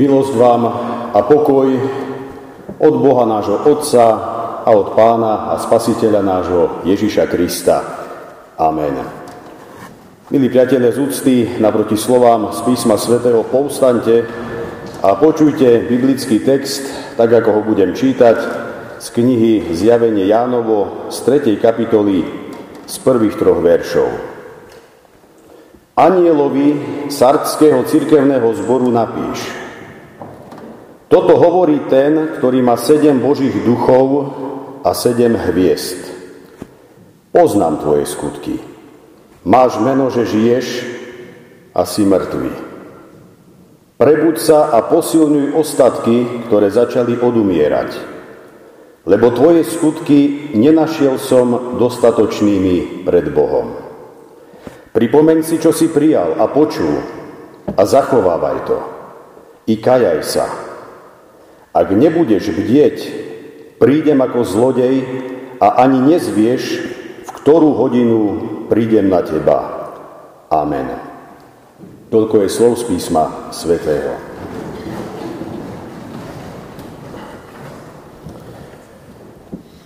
Milosť vám a pokoj od Boha nášho Otca a od Pána a Spasiteľa nášho Ježiša Krista. Amen. Milí priatelia z úcty, naproti slovám z písma svätého povstante a počujte biblický text, tak ako ho budem čítať, z knihy Zjavenie Jánovo z 3. kapitoly z prvých troch veršov. Anielovi Sardského cirkevného zboru napíš – toto hovorí ten, ktorý má sedem Božích duchov a sedem hviezd. Poznám tvoje skutky. Máš meno, že žiješ a si mŕtvý. Prebuď sa a posilňuj ostatky, ktoré začali odumierať. Lebo tvoje skutky nenašiel som dostatočnými pred Bohom. Pripomeň si, čo si prijal a počul a zachovávaj to. I kajaj sa, ak nebudeš bdieť, prídem ako zlodej a ani nezvieš, v ktorú hodinu prídem na teba. Amen. Toľko je slov z písma svätého.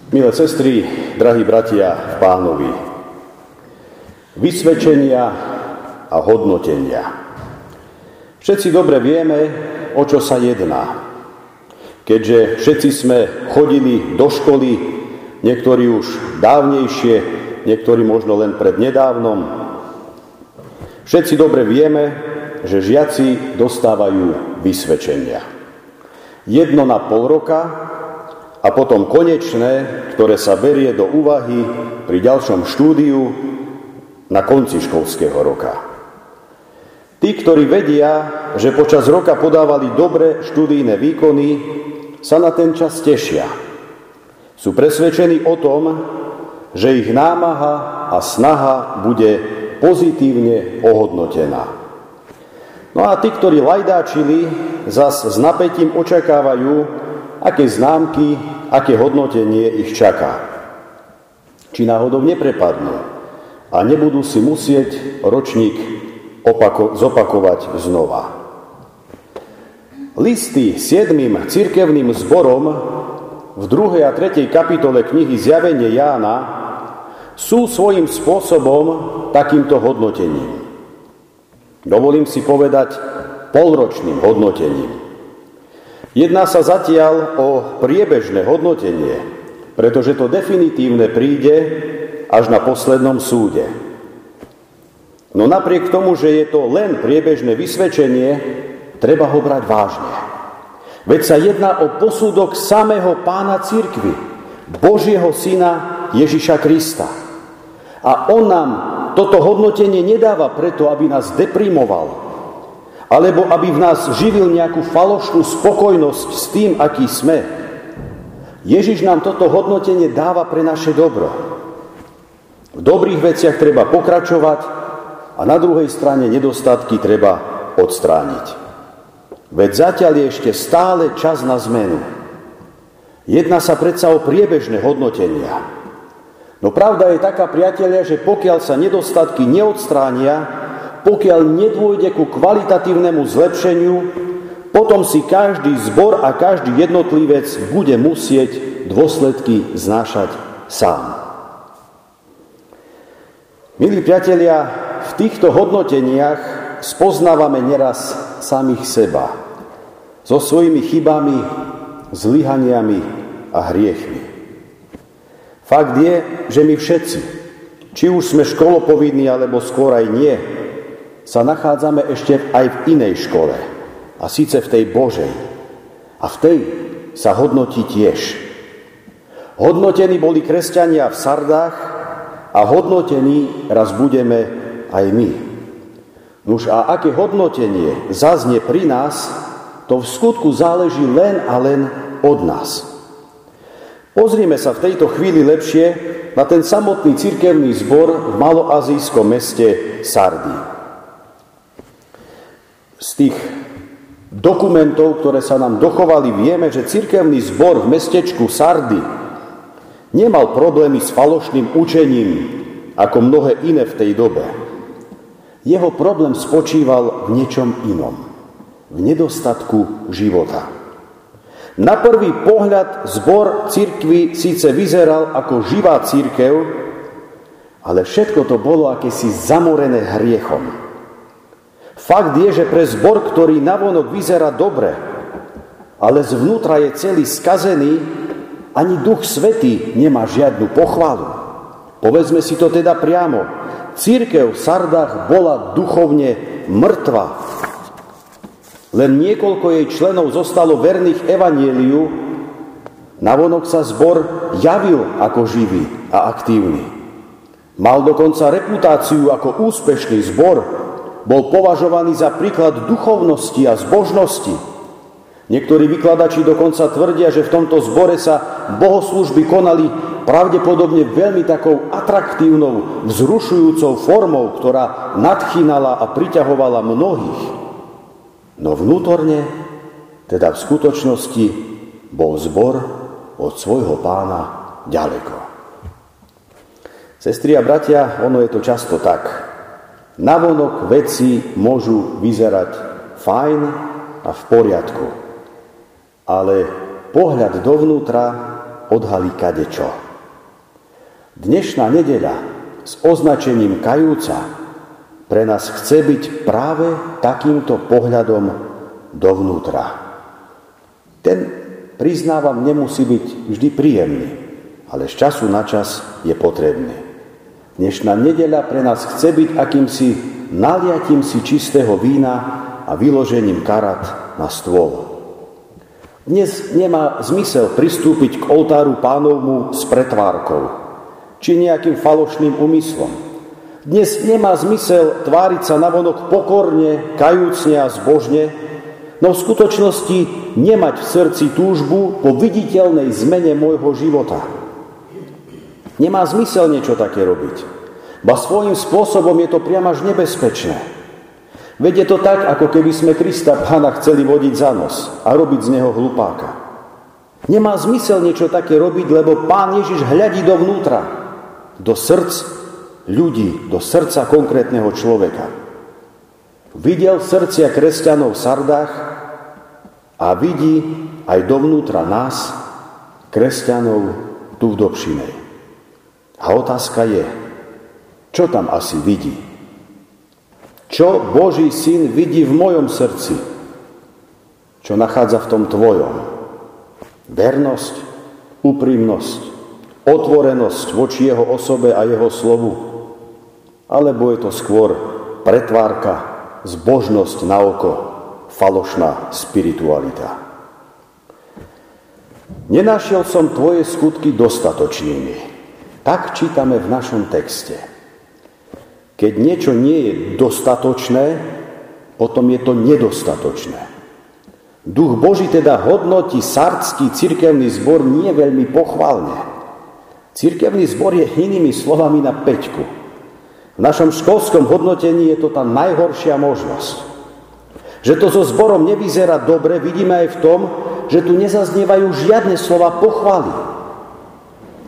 Milé sestry, drahí bratia v pánovi, vysvedčenia a hodnotenia. Všetci dobre vieme, o čo sa jedná. Keďže všetci sme chodili do školy, niektorí už dávnejšie, niektorí možno len pred nedávnom, všetci dobre vieme, že žiaci dostávajú vysvedčenia. Jedno na pol roka a potom konečné, ktoré sa berie do úvahy pri ďalšom štúdiu na konci školského roka. Tí, ktorí vedia, že počas roka podávali dobre študijné výkony, sa na ten čas tešia. Sú presvedčení o tom, že ich námaha a snaha bude pozitívne ohodnotená. No a tí, ktorí lajdáčili, zas s napätím očakávajú, aké známky, aké hodnotenie ich čaká. Či náhodou neprepadnú a nebudú si musieť ročník opako- zopakovať znova. Listy siedmým cirkevným zborom v 2. a 3. kapitole knihy Zjavenie Jána sú svojím spôsobom takýmto hodnotením. Dovolím si povedať polročným hodnotením. Jedná sa zatiaľ o priebežné hodnotenie, pretože to definitívne príde až na poslednom súde. No napriek tomu, že je to len priebežné vysvedčenie, treba ho brať vážne. Veď sa jedná o posudok samého pána církvy, Božieho syna Ježiša Krista. A on nám toto hodnotenie nedáva preto, aby nás deprimoval, alebo aby v nás živil nejakú falošnú spokojnosť s tým, aký sme. Ježiš nám toto hodnotenie dáva pre naše dobro. V dobrých veciach treba pokračovať a na druhej strane nedostatky treba odstrániť. Veď zatiaľ je ešte stále čas na zmenu. Jedná sa predsa o priebežné hodnotenia. No pravda je taká, priatelia, že pokiaľ sa nedostatky neodstránia, pokiaľ nedôjde ku kvalitatívnemu zlepšeniu, potom si každý zbor a každý jednotlivec bude musieť dôsledky znášať sám. Milí priatelia, v týchto hodnoteniach spoznávame neraz samých seba so svojimi chybami, zlyhaniami a hriechmi. Fakt je, že my všetci, či už sme školopovinní alebo skôr aj nie, sa nachádzame ešte aj v inej škole, a síce v tej Božej. A v tej sa hodnotí tiež. Hodnotení boli kresťania v Sardách a hodnotení raz budeme aj my. Nuž a aké hodnotenie zaznie pri nás, to v skutku záleží len a len od nás. Pozrime sa v tejto chvíli lepšie na ten samotný cirkevný zbor v maloazijskom meste Sardy. Z tých dokumentov, ktoré sa nám dochovali, vieme, že cirkevný zbor v mestečku Sardy nemal problémy s falošným učením, ako mnohé iné v tej dobe. Jeho problém spočíval v niečom inom. V nedostatku života. Na prvý pohľad zbor církvy síce vyzeral ako živá církev, ale všetko to bolo akési zamorené hriechom. Fakt je, že pre zbor, ktorý navonok vyzerá dobre, ale zvnútra je celý skazený, ani Duch Svetý nemá žiadnu pochvalu. Povedzme si to teda priamo. Církev v Sardách bola duchovne mŕtva. Len niekoľko jej členov zostalo verných evanieliu, navonok sa zbor javil ako živý a aktívny. Mal dokonca reputáciu ako úspešný zbor, bol považovaný za príklad duchovnosti a zbožnosti. Niektorí vykladači dokonca tvrdia, že v tomto zbore sa bohoslužby konali pravdepodobne veľmi takou atraktívnou, vzrušujúcou formou, ktorá nadchýnala a priťahovala mnohých. No vnútorne, teda v skutočnosti, bol zbor od svojho pána ďaleko. Sestri a bratia, ono je to často tak. Navonok veci môžu vyzerať fajn a v poriadku, ale pohľad dovnútra odhalí kadečo. Dnešná nedeľa s označením kajúca pre nás chce byť práve takýmto pohľadom dovnútra. Ten, priznávam, nemusí byť vždy príjemný, ale z času na čas je potrebný. Dnešná nedeľa pre nás chce byť akýmsi naliatím si čistého vína a vyložením karat na stôl. Dnes nemá zmysel pristúpiť k oltáru pánovmu s pretvárkou či nejakým falošným úmyslom. Dnes nemá zmysel tváriť sa navonok pokorne, kajúcne a zbožne, no v skutočnosti nemať v srdci túžbu po viditeľnej zmene môjho života. Nemá zmysel niečo také robiť. Ba svojím spôsobom je to priam až nebezpečné. Veď je to tak, ako keby sme Krista Pána chceli vodiť za nos a robiť z neho hlupáka. Nemá zmysel niečo také robiť, lebo Pán Ježiš hľadí dovnútra, do srdc ľudí do srdca konkrétneho človeka. Videl srdcia kresťanov v Sardách a vidí aj dovnútra nás, kresťanov tu v Dobšinej. A otázka je, čo tam asi vidí? Čo Boží syn vidí v mojom srdci? Čo nachádza v tom tvojom? Vernosť, úprimnosť, otvorenosť voči jeho osobe a jeho slovu, alebo je to skôr pretvárka, zbožnosť na oko, falošná spiritualita. Nenašiel som tvoje skutky dostatočnými. Tak čítame v našom texte. Keď niečo nie je dostatočné, potom je to nedostatočné. Duch Boží teda hodnotí sardský cirkevný zbor nie veľmi pochválne. Cirkevný zbor je inými slovami na peťku. V našom školskom hodnotení je to tá najhoršia možnosť. Že to so zborom nevyzerá dobre, vidíme aj v tom, že tu nezaznievajú žiadne slova pochvaly.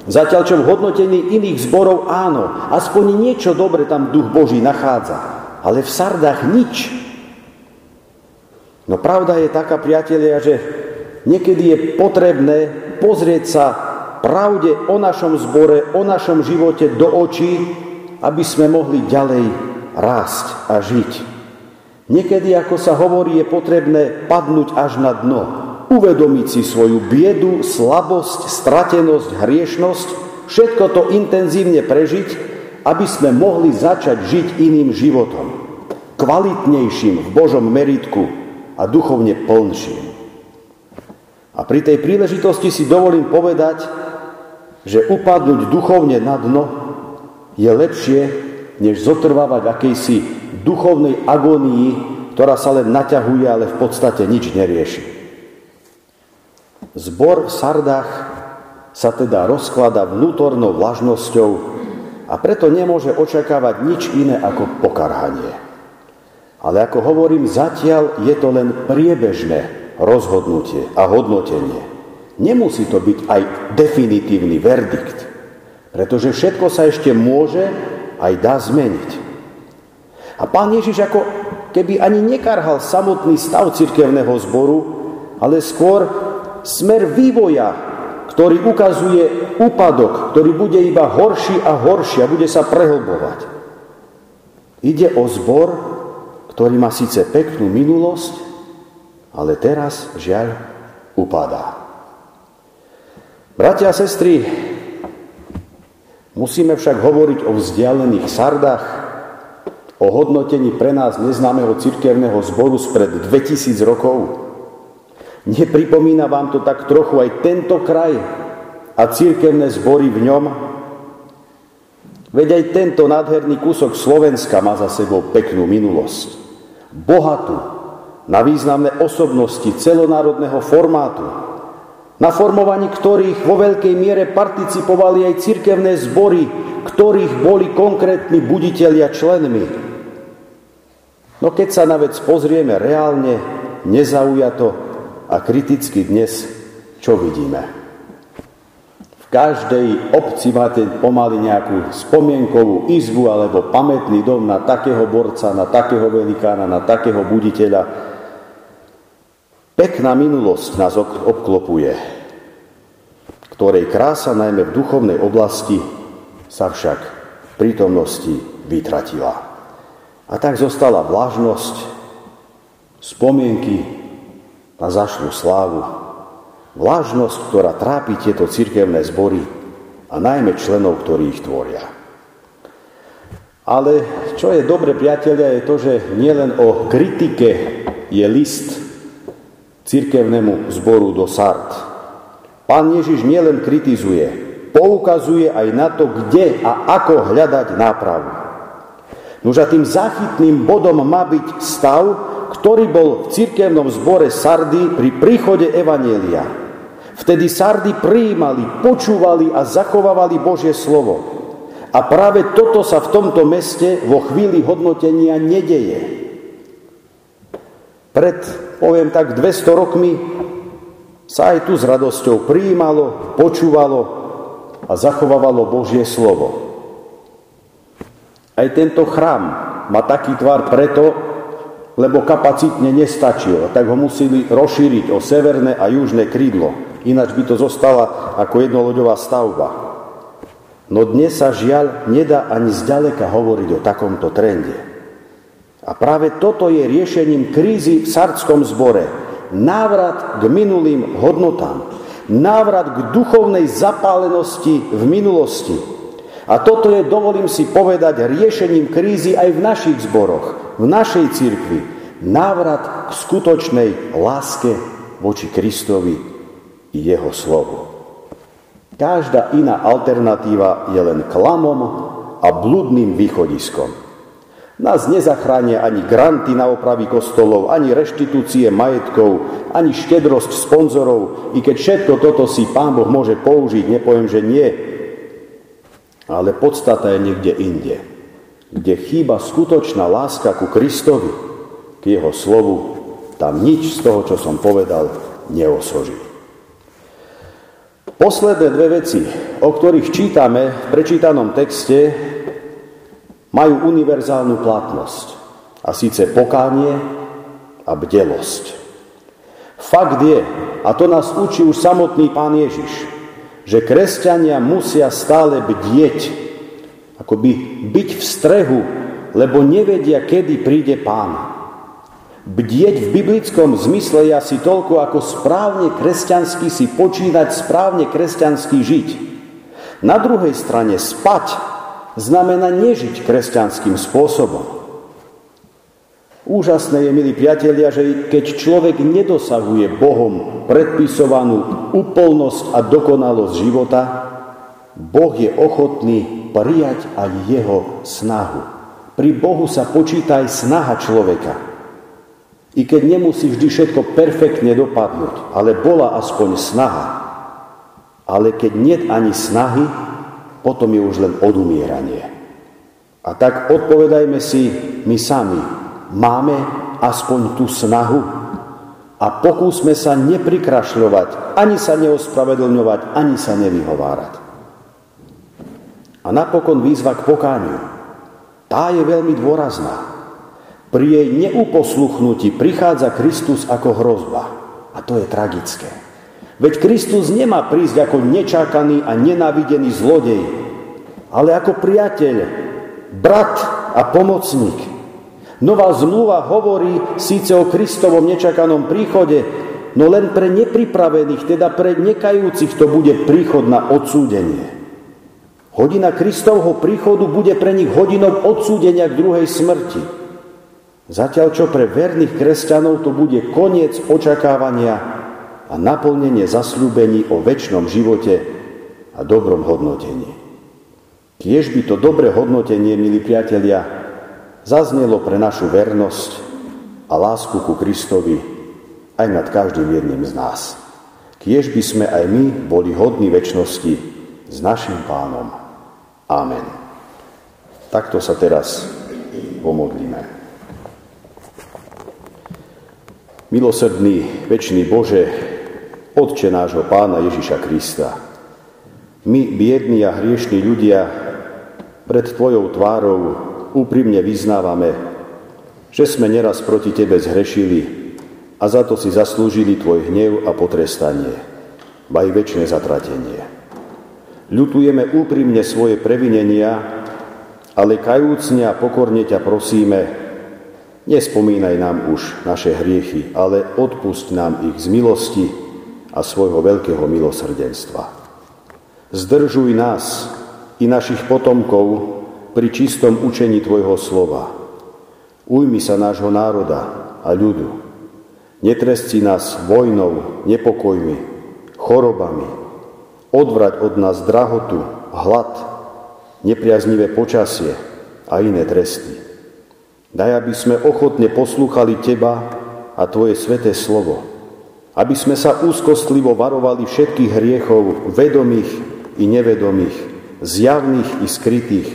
Zatiaľ, čo v hodnotení iných zborov áno, aspoň niečo dobre tam duch Boží nachádza. Ale v Sardách nič. No pravda je taká, priatelia, že niekedy je potrebné pozrieť sa pravde o našom zbore, o našom živote do očí aby sme mohli ďalej rásť a žiť. Niekedy, ako sa hovorí, je potrebné padnúť až na dno, uvedomiť si svoju biedu, slabosť, stratenosť, hriešnosť, všetko to intenzívne prežiť, aby sme mohli začať žiť iným životom, kvalitnejším v Božom meritku a duchovne plnším. A pri tej príležitosti si dovolím povedať, že upadnúť duchovne na dno je lepšie, než zotrvávať v akejsi duchovnej agónii, ktorá sa len naťahuje, ale v podstate nič nerieši. Zbor v Sardách sa teda rozklada vnútornou vlažnosťou a preto nemôže očakávať nič iné ako pokarhanie. Ale ako hovorím, zatiaľ je to len priebežné rozhodnutie a hodnotenie. Nemusí to byť aj definitívny verdikt. Pretože všetko sa ešte môže aj dá zmeniť. A pán Ježiš ako keby ani nekarhal samotný stav cirkevného zboru, ale skôr smer vývoja, ktorý ukazuje úpadok, ktorý bude iba horší a horší a bude sa prehlbovať. Ide o zbor, ktorý má síce peknú minulosť, ale teraz, žiaľ, upadá. Bratia a sestry, musíme však hovoriť o vzdialených sardách, o hodnotení pre nás neznámeho cirkevného zboru spred 2000 rokov. Nepripomína vám to tak trochu aj tento kraj a cirkevné zbory v ňom? Veď aj tento nádherný kúsok Slovenska má za sebou peknú minulosť. Bohatú, na významné osobnosti celonárodného formátu, na formovaní ktorých vo veľkej miere participovali aj cirkevné zbory, ktorých boli konkrétni buditelia členmi. No keď sa na vec pozrieme reálne, nezaujato a kriticky dnes, čo vidíme? V každej obci máte pomaly nejakú spomienkovú izbu alebo pamätný dom na takého borca, na takého velikána, na takého buditeľa, Pekná minulosť nás obklopuje, ktorej krása najmä v duchovnej oblasti sa však v prítomnosti vytratila. A tak zostala vlážnosť, spomienky na zašlú slávu, vlážnosť, ktorá trápi tieto cirkevné zbory a najmä členov, ktorí ich tvoria. Ale čo je dobre, priatelia, je to, že nielen o kritike je list cirkevnému zboru do Sart. Pán Ježiš nielen kritizuje, poukazuje aj na to, kde a ako hľadať nápravu. Nož a tým záchytným bodom má byť stav, ktorý bol v cirkevnom zbore Sardy pri príchode Evanielia. Vtedy Sardy prijímali, počúvali a zachovávali Božie slovo. A práve toto sa v tomto meste vo chvíli hodnotenia nedeje. Pred poviem tak, 200 rokmi sa aj tu s radosťou prijímalo, počúvalo a zachovávalo Božie slovo. Aj tento chrám má taký tvar preto, lebo kapacitne nestačil, tak ho museli rozšíriť o severné a južné krídlo. Ináč by to zostala ako jednoloďová stavba. No dnes sa žiaľ nedá ani zďaleka hovoriť o takomto trende. A práve toto je riešením krízy v sardskom zbore. Návrat k minulým hodnotám. Návrat k duchovnej zapálenosti v minulosti. A toto je, dovolím si povedať, riešením krízy aj v našich zboroch, v našej cirkvi. Návrat k skutočnej láske voči Kristovi i jeho slovu. Každá iná alternatíva je len klamom a blúdnym východiskom. Nás nezachránia ani granty na opravy kostolov, ani reštitúcie majetkov, ani štedrosť sponzorov, i keď všetko toto si Pán Boh môže použiť, nepoviem, že nie. Ale podstata je niekde inde, kde chýba skutočná láska ku Kristovi, k Jeho slovu, tam nič z toho, čo som povedal, neosoží. Posledné dve veci, o ktorých čítame v prečítanom texte, majú univerzálnu platnosť. A síce pokánie a bdelosť. Fakt je, a to nás učí už samotný pán Ježiš, že kresťania musia stále bdieť, akoby byť v strehu, lebo nevedia, kedy príde pán. Bdieť v biblickom zmysle je asi toľko, ako správne kresťansky si počínať, správne kresťansky žiť. Na druhej strane spať znamená nežiť kresťanským spôsobom. Úžasné je, milí priatelia, že keď človek nedosahuje Bohom predpisovanú úplnosť a dokonalosť života, Boh je ochotný prijať aj jeho snahu. Pri Bohu sa počíta aj snaha človeka. I keď nemusí vždy všetko perfektne dopadnúť, ale bola aspoň snaha. Ale keď nie ani snahy, potom je už len odumieranie. A tak odpovedajme si my sami, máme aspoň tú snahu a pokúsme sa neprikrašľovať, ani sa neospravedlňovať, ani sa nevyhovárať. A napokon výzva k pokániu. Tá je veľmi dôrazná. Pri jej neuposluchnutí prichádza Kristus ako hrozba. A to je tragické. Veď Kristus nemá prísť ako nečakaný a nenávidený zlodej, ale ako priateľ, brat a pomocník. Nová zmluva hovorí síce o Kristovom nečakanom príchode, no len pre nepripravených, teda pre nekajúcich to bude príchod na odsúdenie. Hodina Kristovho príchodu bude pre nich hodinou odsúdenia k druhej smrti. Zatiaľ čo pre verných kresťanov to bude koniec očakávania a naplnenie zasľúbení o väčšnom živote a dobrom hodnotení. Kiež by to dobré hodnotenie, milí priatelia, zaznelo pre našu vernosť a lásku ku Kristovi aj nad každým jedným z nás. Kiež by sme aj my boli hodní väčšnosti s našim pánom. Amen. Takto sa teraz pomodlíme. Milosrdný, väčší Bože, Otče nášho Pána Ježiša Krista, my, biední a hriešní ľudia, pred Tvojou tvárou úprimne vyznávame, že sme neraz proti Tebe zhrešili a za to si zaslúžili Tvoj hnev a potrestanie, aj väčšie zatratenie. Ľutujeme úprimne svoje previnenia, ale kajúcne a pokorne ťa prosíme, nespomínaj nám už naše hriechy, ale odpust nám ich z milosti a svojho veľkého milosrdenstva. Zdržuj nás i našich potomkov pri čistom učení Tvojho slova. Ujmi sa nášho národa a ľudu. Netresti nás vojnou, nepokojmi, chorobami, Odvrať od nás drahotu, hlad, nepriaznivé počasie a iné tresty. Daj, aby sme ochotne poslúchali Teba a Tvoje sveté slovo. Aby sme sa úzkostlivo varovali všetkých hriechov, vedomých i nevedomých, zjavných i skrytých.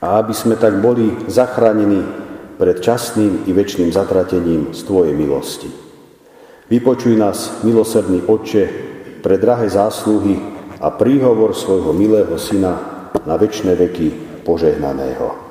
A aby sme tak boli zachránení pred časným i väčšným zatratením z Tvojej milosti. Vypočuj nás, milosrdný Otče, pre drahé zásluhy a príhovor svojho milého syna na väčšie veky požehnaného.